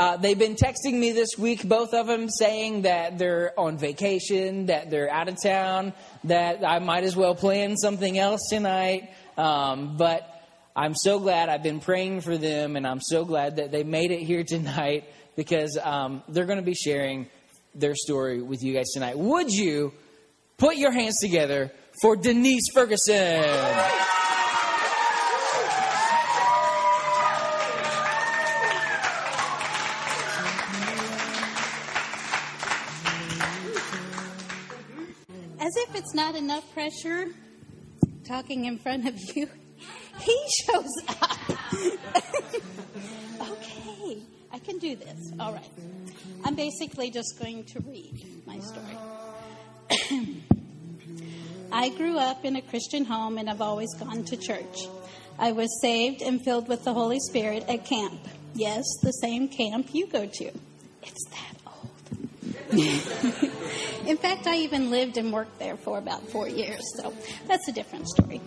Uh, they've been texting me this week, both of them, saying that they're on vacation, that they're out of town, that I might as well plan something else tonight. Um, but I'm so glad I've been praying for them, and I'm so glad that they made it here tonight because um, they're going to be sharing their story with you guys tonight. Would you put your hands together for Denise Ferguson? Enough pressure talking in front of you, he shows up. okay, I can do this. All right. I'm basically just going to read my story. I grew up in a Christian home and I've always gone to church. I was saved and filled with the Holy Spirit at camp. Yes, the same camp you go to. It's that. in fact, I even lived and worked there for about four years, so that's a different story.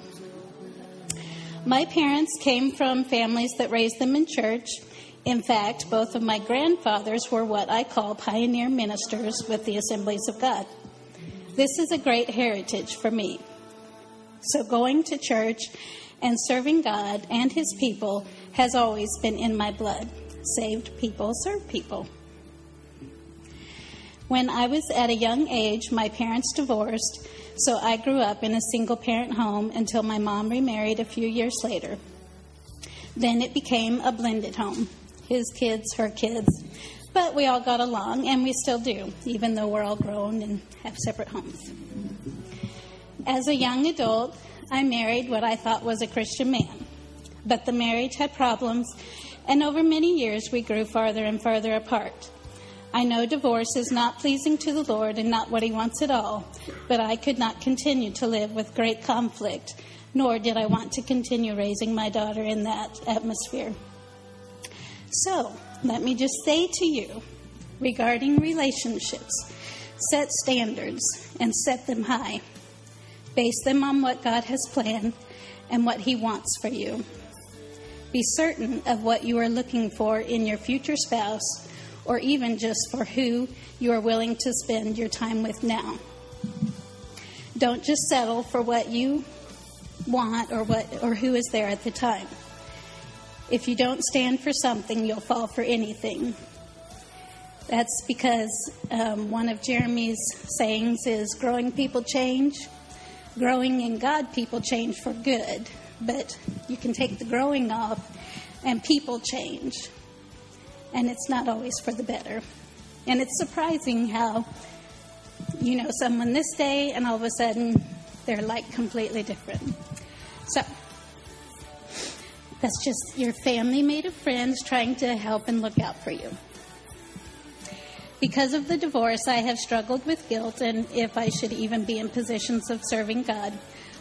My parents came from families that raised them in church. In fact, both of my grandfathers were what I call pioneer ministers with the Assemblies of God. This is a great heritage for me. So, going to church and serving God and His people has always been in my blood. Saved people serve people. When I was at a young age, my parents divorced, so I grew up in a single parent home until my mom remarried a few years later. Then it became a blended home his kids, her kids. But we all got along, and we still do, even though we're all grown and have separate homes. As a young adult, I married what I thought was a Christian man. But the marriage had problems, and over many years we grew farther and farther apart. I know divorce is not pleasing to the Lord and not what He wants at all, but I could not continue to live with great conflict, nor did I want to continue raising my daughter in that atmosphere. So, let me just say to you regarding relationships set standards and set them high. Base them on what God has planned and what He wants for you. Be certain of what you are looking for in your future spouse or even just for who you are willing to spend your time with now. Don't just settle for what you want or what or who is there at the time. If you don't stand for something, you'll fall for anything. That's because um, one of Jeremy's sayings is growing people change. Growing in God, people change for good. But you can take the growing off and people change. And it's not always for the better. And it's surprising how, you know, someone this day and all of a sudden they're like completely different. So, that's just your family made of friends trying to help and look out for you. Because of the divorce, I have struggled with guilt and if I should even be in positions of serving God.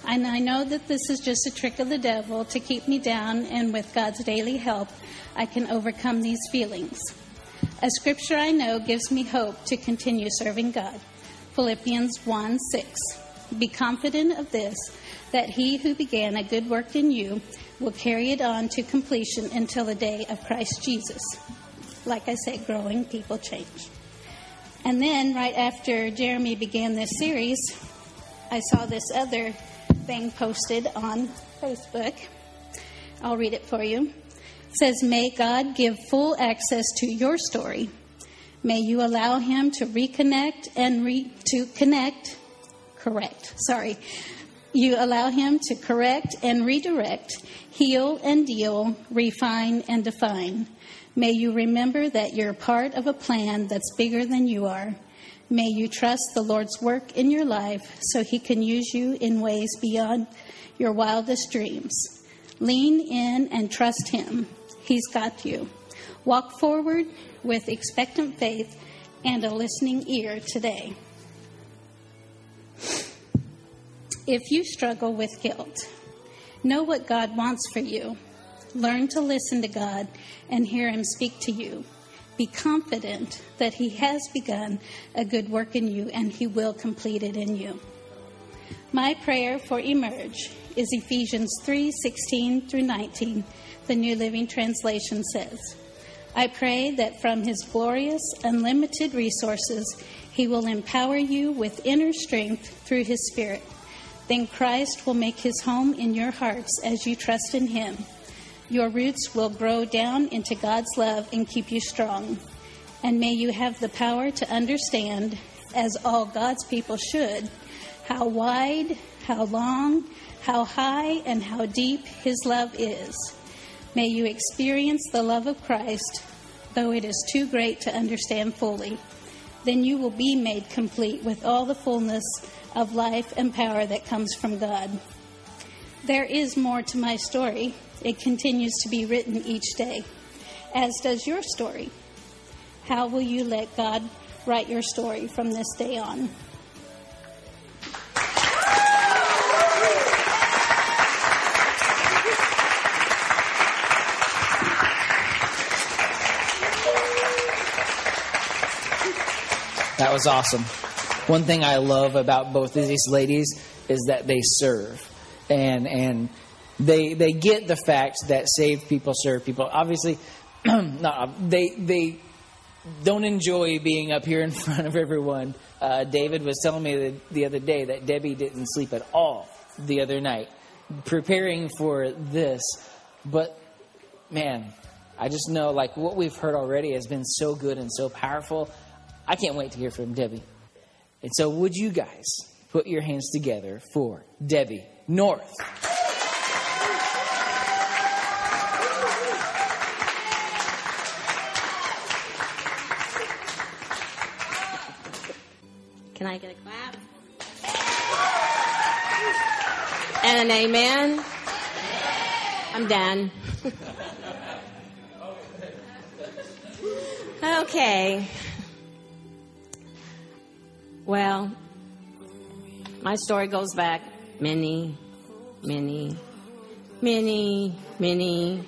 And I know that this is just a trick of the devil to keep me down, and with God's daily help, I can overcome these feelings. A scripture I know gives me hope to continue serving God. Philippians 1 6. Be confident of this, that he who began a good work in you will carry it on to completion until the day of Christ Jesus. Like I said, growing people change. And then, right after Jeremy began this series, I saw this other thing posted on Facebook. I'll read it for you. It says, May God give full access to your story. May you allow Him to reconnect and re- to connect, correct, sorry. You allow Him to correct and redirect, heal and deal, refine and define. May you remember that you're part of a plan that's bigger than you are. May you trust the Lord's work in your life so He can use you in ways beyond your wildest dreams. Lean in and trust Him. He's got you. Walk forward with expectant faith and a listening ear today. If you struggle with guilt, know what God wants for you. Learn to listen to God and hear Him speak to you. Be confident that He has begun a good work in you and He will complete it in you. My prayer for Emerge is Ephesians 3 16 through 19. The New Living Translation says, I pray that from His glorious, unlimited resources, He will empower you with inner strength through His Spirit. Then Christ will make His home in your hearts as you trust in Him. Your roots will grow down into God's love and keep you strong. And may you have the power to understand, as all God's people should, how wide, how long, how high, and how deep His love is. May you experience the love of Christ, though it is too great to understand fully. Then you will be made complete with all the fullness of life and power that comes from God. There is more to my story. It continues to be written each day, as does your story. How will you let God write your story from this day on? That was awesome. One thing I love about both of these ladies is that they serve. And and they they get the fact that saved people serve people. Obviously, no, they they don't enjoy being up here in front of everyone. Uh, David was telling me the, the other day that Debbie didn't sleep at all the other night, preparing for this. But man, I just know like what we've heard already has been so good and so powerful. I can't wait to hear from Debbie. And so, would you guys put your hands together for Debbie North? Can I get a clap? And an amen? I'm done. okay. Well, my story goes back many, many, many, many,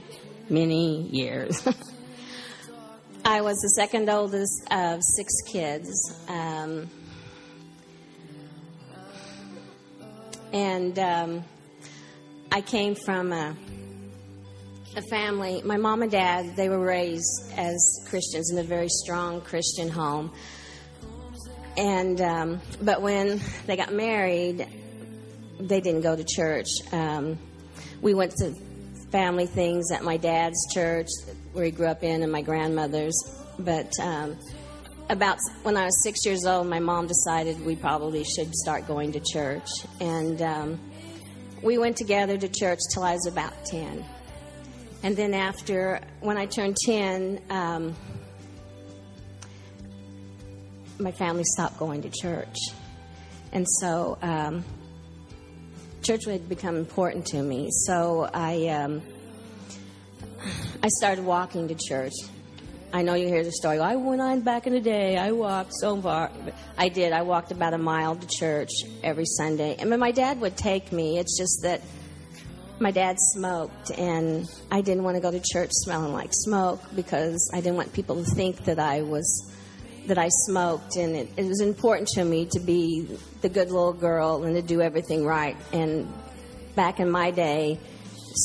many years. I was the second oldest of six kids. Um, and um, I came from a, a family. My mom and dad, they were raised as Christians in a very strong Christian home. And um, but when they got married, they didn't go to church. Um, we went to family things at my dad's church, where he grew up in, and my grandmother's. But um, about when I was six years old, my mom decided we probably should start going to church, and um, we went together to church till I was about ten. And then after, when I turned ten, um, my family stopped going to church. And so um, church had become important to me. So I, um, I started walking to church. I know you hear the story. I went on back in the day. I walked so far. I did. I walked about a mile to church every Sunday. And my dad would take me. It's just that my dad smoked, and I didn't want to go to church smelling like smoke because I didn't want people to think that I was that I smoked, and it, it was important to me to be the good little girl and to do everything right. And back in my day,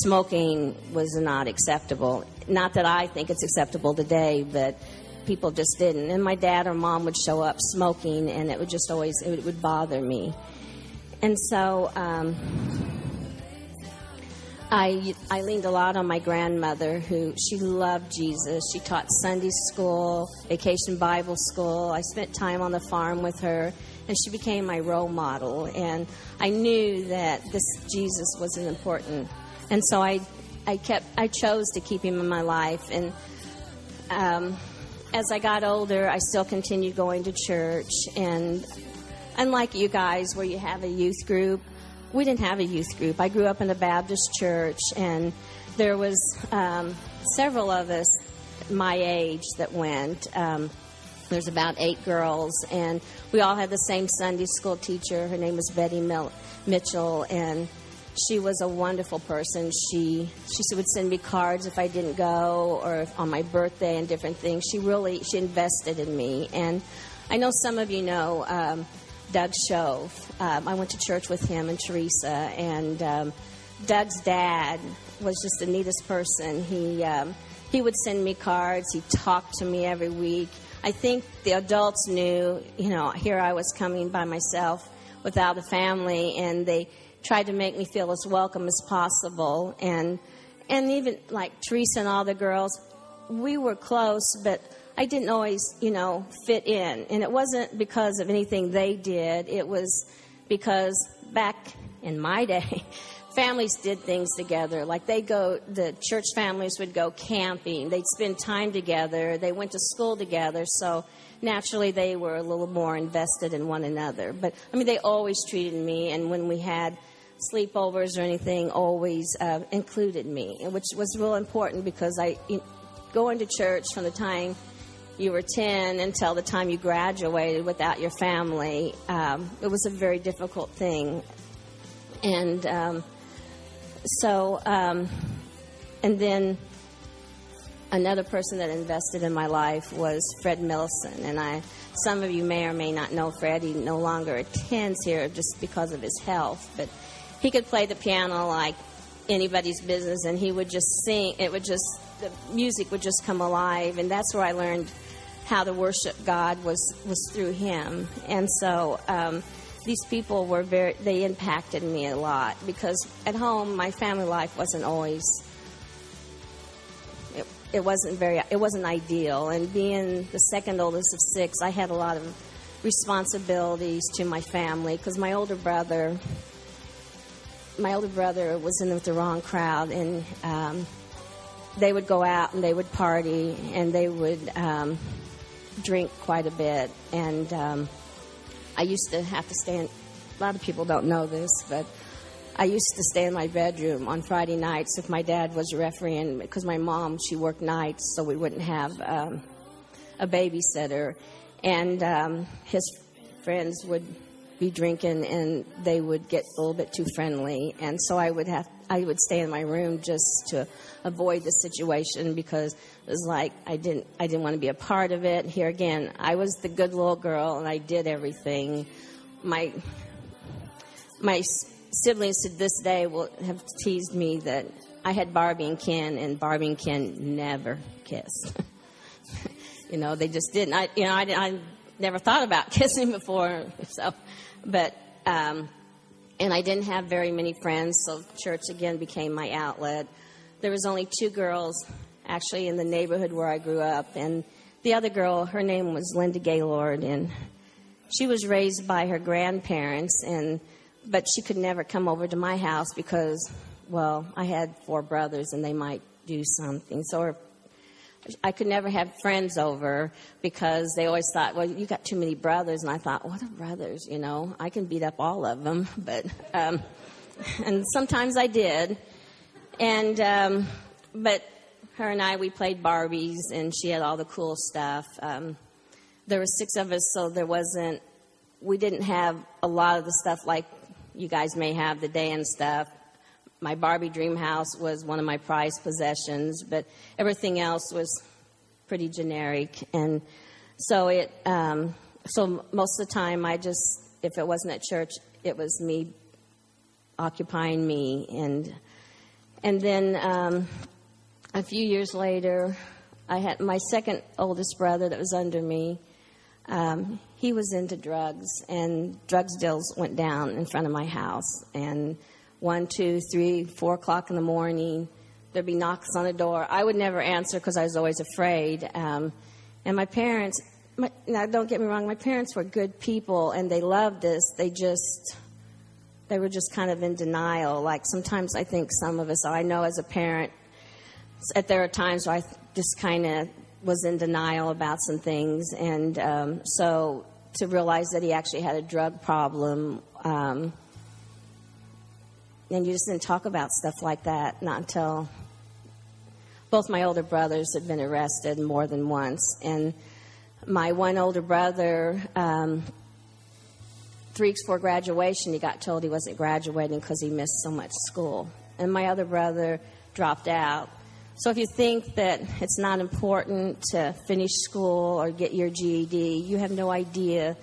smoking was not acceptable. Not that I think it's acceptable today, but people just didn't. And my dad or mom would show up smoking, and it would just always it would bother me. And so um, I I leaned a lot on my grandmother, who she loved Jesus. She taught Sunday school, vacation Bible school. I spent time on the farm with her, and she became my role model. And I knew that this Jesus was important, and so I I kept I chose to keep him in my life. And um, as I got older, I still continued going to church. And unlike you guys, where you have a youth group, we didn't have a youth group. I grew up in a Baptist church, and there was um, several of us my age that went. Um, there's about eight girls, and we all had the same Sunday school teacher. Her name was Betty Mil- Mitchell, and she was a wonderful person. She she would send me cards if I didn't go, or on my birthday and different things. She really she invested in me, and I know some of you know. Um, Doug Shove. Um, I went to church with him and Teresa, and um, Doug's dad was just the neatest person. He um, he would send me cards. He talked to me every week. I think the adults knew, you know, here I was coming by myself without a family, and they tried to make me feel as welcome as possible. And and even like Teresa and all the girls, we were close, but I didn't always, you know, fit in. And it wasn't because of anything they did. It was because back in my day, families did things together. Like they go, the church families would go camping. They'd spend time together. They went to school together. So naturally, they were a little more invested in one another. But I mean, they always treated me, and when we had sleepovers or anything, always uh, included me, which was real important because I you know, going to church from the time you were 10 until the time you graduated without your family, um, it was a very difficult thing. And um, so, um, and then another person that invested in my life was Fred Millison. And I, some of you may or may not know Fred. He no longer attends here just because of his health, but he could play the piano like anybody's business, and he would just sing. It would just the music would just come alive, and that's where I learned how to worship God was was through him. And so um, these people were very they impacted me a lot because at home my family life wasn't always it, it wasn't very it wasn't ideal and being the second oldest of six I had a lot of responsibilities to my family because my older brother my older brother was in with the wrong crowd and um, they would go out and they would party and they would um, drink quite a bit and um, I used to have to stay in, a lot of people don't know this, but I used to stay in my bedroom on Friday nights if my dad was refereeing, because my mom, she worked nights, so we wouldn't have um, a babysitter. And um, his friends would be drinking and they would get a little bit too friendly. And so I would have, I would stay in my room just to avoid the situation because it was like I didn't I didn't want to be a part of it. Here again, I was the good little girl and I did everything. My my siblings to this day will have teased me that I had Barbie and Ken, and Barbie and Ken never kissed. you know, they just didn't. I, you know, I, I never thought about kissing before, so, but, um, and I didn't have very many friends, so church again became my outlet. There was only two girls actually in the neighborhood where I grew up, and the other girl, her name was Linda Gaylord, and she was raised by her grandparents, and but she could never come over to my house because, well, I had four brothers, and they might do something. So her, I could never have friends over because they always thought, well, you got too many brothers, and I thought, what are brothers? You know, I can beat up all of them, but um, and sometimes I did, and um, but her and I, we played Barbies, and she had all the cool stuff. Um, there were six of us, so there wasn't, we didn't have a lot of the stuff like you guys may have, the day and stuff. My Barbie dream house was one of my prized possessions, but everything else was pretty generic. And so it, um, so most of the time I just, if it wasn't at church, it was me occupying me. And, and then, um, a few years later, I had my second oldest brother that was under me. Um, he was into drugs, and drugs deals went down in front of my house. And one, two, three, four o'clock in the morning, there'd be knocks on the door. I would never answer because I was always afraid. Um, and my parents, my, now don't get me wrong, my parents were good people and they loved us. They just, they were just kind of in denial. Like sometimes I think some of us, I know as a parent, there are times where I just kind of was in denial about some things, and um, so to realize that he actually had a drug problem, um, and you just didn't talk about stuff like that not until both my older brothers had been arrested more than once, and my one older brother. Um, three weeks before graduation, he got told he wasn't graduating because he missed so much school. And my other brother dropped out so if you think that it's not important to finish school or get your GED, you have no idea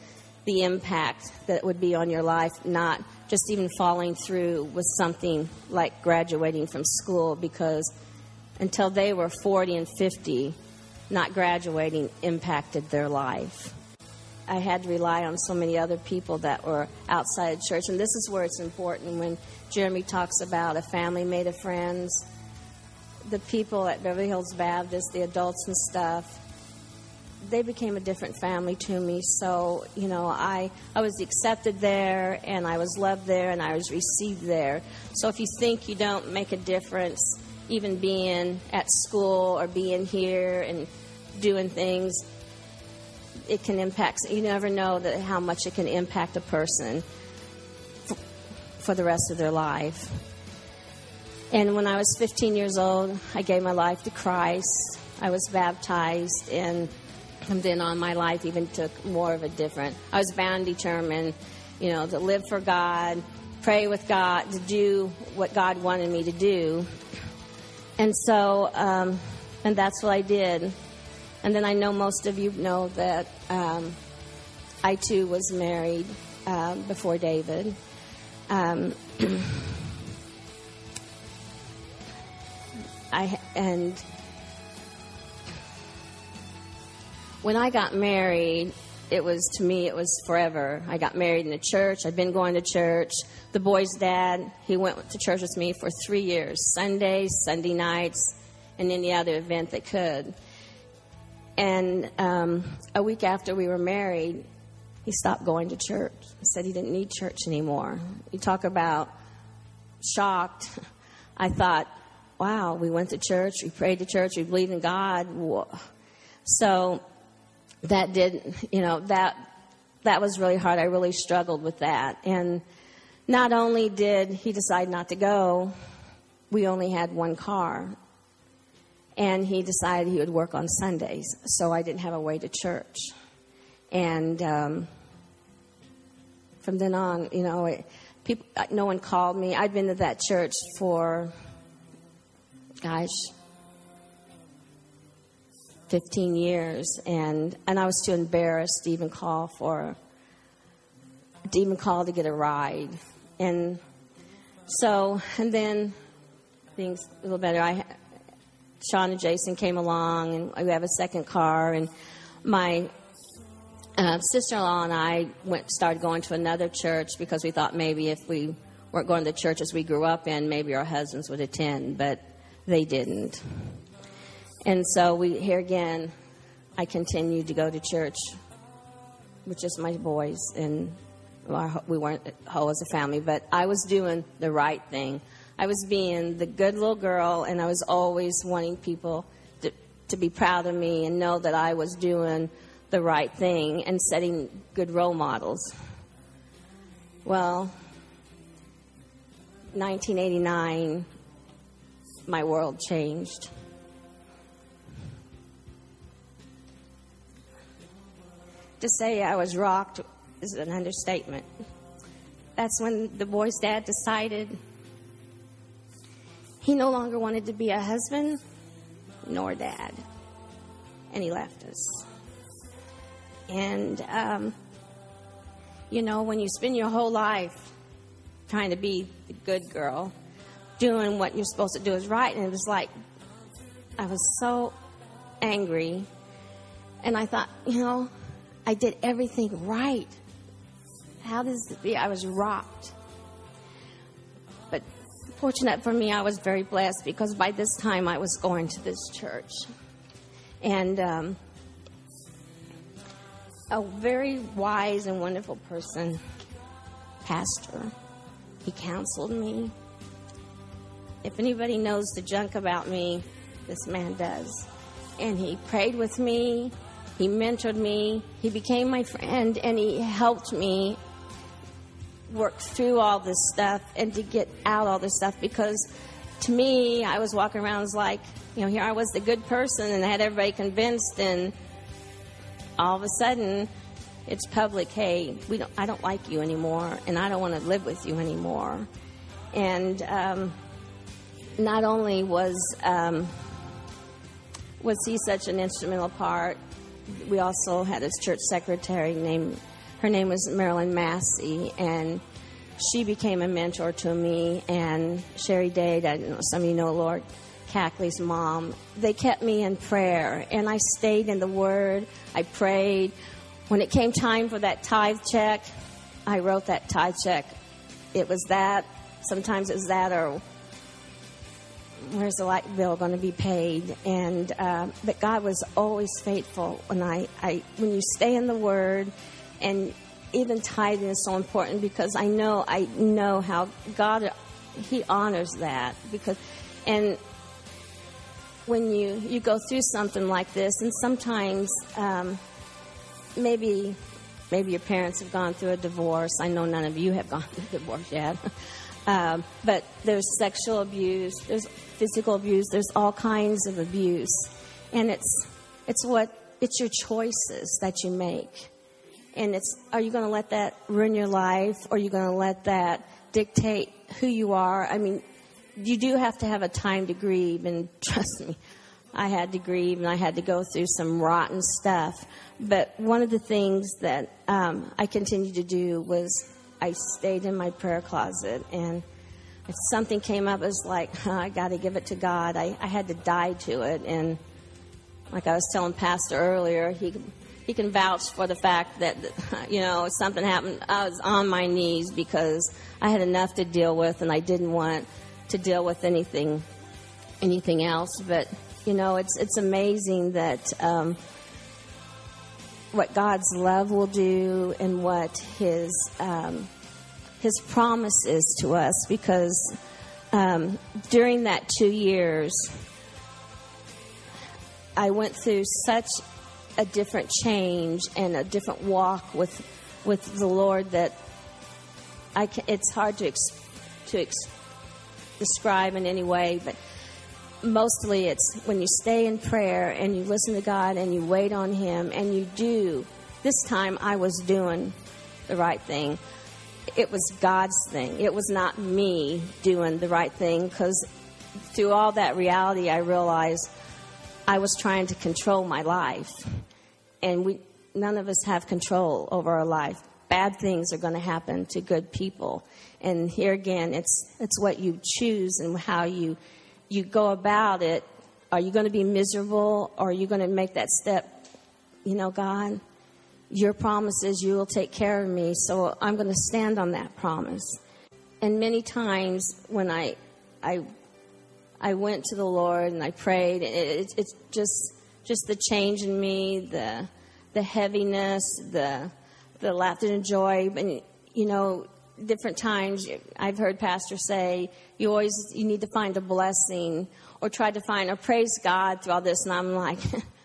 the impact that would be on your life, not just even falling through with something like graduating from school because until they were 40 and 50, not graduating impacted their life. I had to rely on so many other people that were outside church. And this is where it's important when Jeremy talks about a family made of friends. The people at Beverly Hills Baptist, the adults and stuff, they became a different family to me. So, you know, I, I was accepted there and I was loved there and I was received there. So if you think you don't make a difference, even being at school or being here and doing things, it can impact. You never know that how much it can impact a person f- for the rest of their life. And when I was 15 years old, I gave my life to Christ. I was baptized, and from then on, my life even took more of a different. I was bound, determined, you know, to live for God, pray with God, to do what God wanted me to do. And so, um, and that's what I did. And then I know most of you know that um, I too was married uh, before David. Um, I and when I got married, it was to me it was forever. I got married in a church. I'd been going to church. The boy's dad, he went to church with me for three years, Sundays, Sunday nights, and any other event that could. And um, a week after we were married, he stopped going to church. He said he didn't need church anymore. You talk about shocked. I thought, wow, we went to church, we prayed to church, we believed in God. So that did, you know, that that was really hard. I really struggled with that. And not only did he decide not to go, we only had one car and he decided he would work on Sundays, so I didn't have a way to church. And um, from then on, you know, it, people, no one called me. I'd been to that church for, gosh, 15 years, and and I was too embarrassed to even call for, to even call to get a ride, and so and then things a little better. I Sean and Jason came along, and we have a second car. And my uh, sister-in-law and I went started going to another church because we thought maybe if we weren't going to the churches we grew up in, maybe our husbands would attend, but they didn't. And so we here again, I continued to go to church with just my boys, and our, we weren't whole as a family, but I was doing the right thing. I was being the good little girl, and I was always wanting people to, to be proud of me and know that I was doing the right thing and setting good role models. Well, 1989, my world changed. To say I was rocked is an understatement. That's when the boy's dad decided he no longer wanted to be a husband nor dad. And he left us. And, um, you know, when you spend your whole life trying to be the good girl, doing what you're supposed to do is right, and it was like, I was so angry. And I thought, you know, I did everything right. How does it be? I was rocked But fortunate for me, I was very blessed because by this time I was going to this church. And um, a very wise and wonderful person, pastor, he counseled me. If anybody knows the junk about me, this man does. And he prayed with me, he mentored me, he became my friend, and he helped me work through all this stuff and to get out all this stuff because to me, I was walking around like, you know, here I was the good person and I had everybody convinced, and all of a sudden, it's public. Hey, we don't, I don't like you anymore, and I don't want to live with you anymore. And um, not only was um, was he such an instrumental part, we also had his church secretary named her name was Marilyn Massey, and she became a mentor to me. And Sherry Dade, I know some of you know Lord, Cackley's mom. They kept me in prayer, and I stayed in the Word. I prayed. When it came time for that tithe check, I wrote that tithe check. It was that. Sometimes it was that, or where's the light bill going to be paid? And uh, but God was always faithful. When I, I when you stay in the Word, and even tithing is so important because I know I know how God He honors that because and when you you go through something like this, and sometimes um, maybe maybe your parents have gone through a divorce. I know none of you have gone through a divorce yet. Um, but there's sexual abuse, there's physical abuse, there's all kinds of abuse, and it's it's what it's your choices that you make, and it's are you going to let that ruin your life, or are you going to let that dictate who you are? I mean, you do have to have a time to grieve, and trust me, I had to grieve, and I had to go through some rotten stuff. But one of the things that um, I continued to do was I stayed in my prayer closet and if something came up, it was like, I got to give it to God. I, I had to die to it. And like I was telling Pastor earlier, he he can vouch for the fact that, you know, something happened. I was on my knees because I had enough to deal with and I didn't want to deal with anything, anything else. But, you know, it's, it's amazing that, um, what God's love will do and what His um, His promises to us. Because um, during that two years, I went through such a different change and a different walk with with the Lord that I can, it's hard to ex, to ex, describe in any way, but mostly it's when you stay in prayer and you listen to God and you wait on Him and you do. This time I was doing the right thing. It was God's thing. It was not me doing the right thing because through all that reality, I realized I was trying to control my life. And we, none of us have control over our life. Bad things are going to happen to good people. And here again, it's, it's what you choose and how you you go about it, are you going to be miserable or are you going to make that step? You know, God, your promise is you will take care of me, so I'm going to stand on that promise. And many times when I, I, I went to the Lord and I prayed, it, it, it's just, just the change in me, the, the heaviness, the, the laughter and joy. And, you know, different times I've heard pastors say you always you need to find a blessing or try to find or praise God through all this and I'm like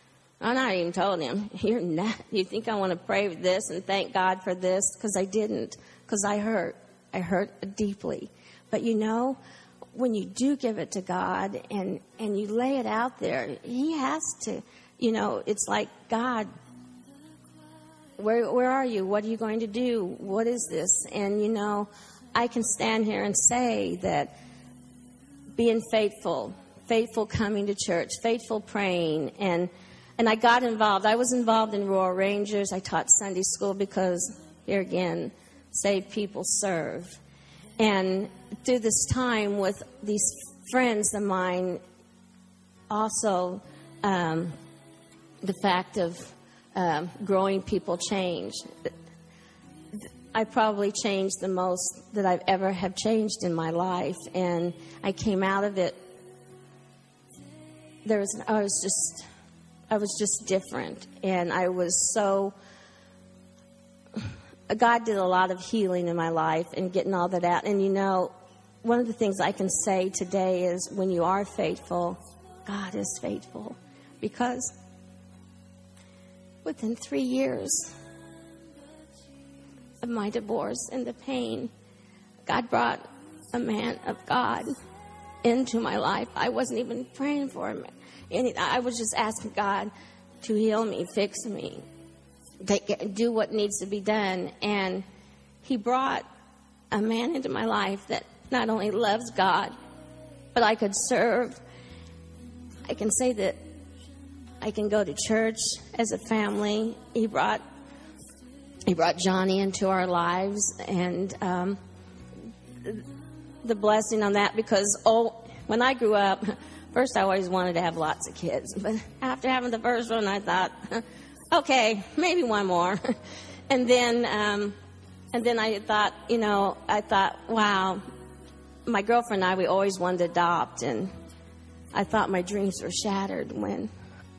I'm not even told him you're not you think I want to pray this and thank God for this because I didn't because I hurt I hurt deeply but you know when you do give it to God and and you lay it out there he has to you know it's like God where, where are you? What are you going to do? What is this? And, you know, I can stand here and say that being faithful, faithful coming to church, faithful praying, and, and I got involved. I was involved in Royal Rangers. I taught Sunday school because, here again, save people serve. And through this time with these friends of mine, also um, the fact of um, growing people change. I probably changed the most that I've ever have changed in my life, and I came out of it. There was I was just I was just different, and I was so. God did a lot of healing in my life and getting all that out. And you know, one of the things I can say today is when you are faithful, God is faithful because within three years of my divorce and the pain, God brought a man of God into my life. I wasn't even praying for him. I was just asking God to heal me, fix me, do what needs to be done. And he brought a man into my life that not only loves God, but I could serve. I can say that I can go to church as a family. He brought he brought Johnny into our lives, and um, the blessing on that because oh, when I grew up, First, I always wanted to have lots of kids, but after having the first one, I thought, okay, maybe one more. and then, um, and then I thought, you know, I thought, wow, my girlfriend and I, we always wanted to adopt, and I thought my dreams were shattered when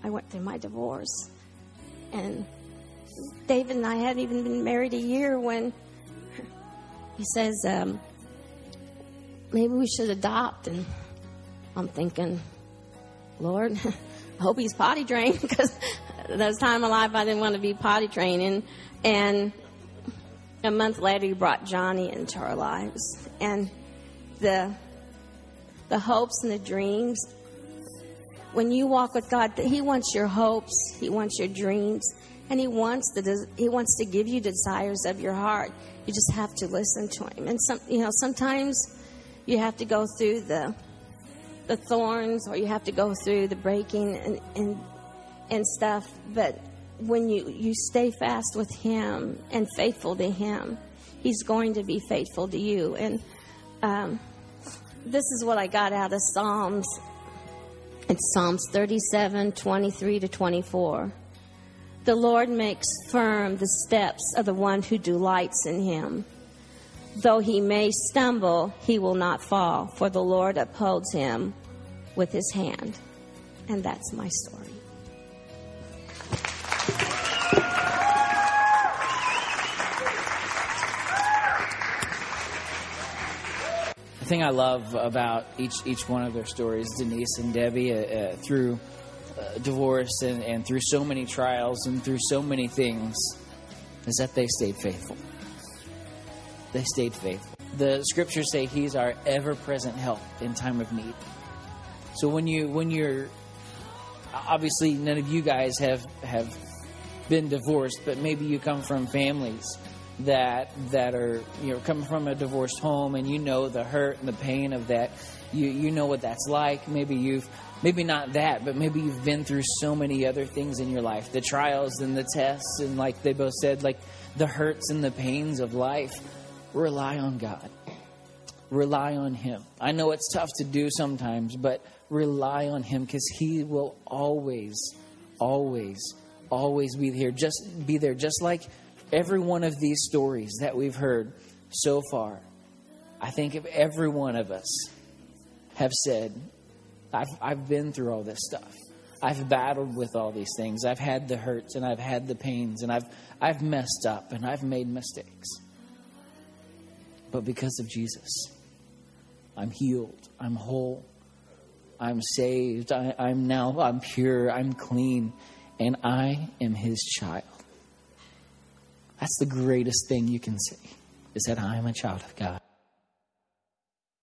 I went through my divorce. And David and I hadn't even been married a year when he says, um, maybe we should adopt. And I'm thinking, Lord, I hope he's potty trained because there's time life I didn't want to be potty training. And a month later, he brought Johnny into our lives. And the, the hopes and the dreams, when you walk with God, He wants your hopes, He wants your dreams, and He wants, the, he wants to give you desires of your heart. You just have to listen to Him. And some, you know, sometimes you have to go through the the thorns or you have to go through the breaking and and, and stuff. But when you you stay fast with him and faithful to him he's going to be faithful to you. And um, this is what i got out of psalms. It's psalms 37 23 to 24 the lord makes firm the steps of the one who delights in him Though he may stumble, he will not fall, for the Lord upholds him with his hand. And that's my story. The thing I love about each each one of their stories, Denise and Debbie, uh, uh, through uh, divorce and, and through so many trials and through so many things, is that they stayed faithful they stayed faithful. The scriptures say he's our ever-present help in time of need. So when you when you're obviously none of you guys have have been divorced, but maybe you come from families that that are you know coming from a divorced home and you know the hurt and the pain of that. You you know what that's like. Maybe you've maybe not that, but maybe you've been through so many other things in your life, the trials and the tests and like they both said like the hurts and the pains of life rely on God. Rely on Him. I know it's tough to do sometimes, but rely on Him because He will always, always, always be here. Just be there, just like every one of these stories that we've heard so far. I think if every one of us have said, I've, I've been through all this stuff. I've battled with all these things. I've had the hurts and I've had the pains and I've, I've messed up and I've made mistakes but because of Jesus. I'm healed. I'm whole. I'm saved. I, am now, I'm pure. I'm clean. And I am his child. That's the greatest thing you can say, is that I am a child of God.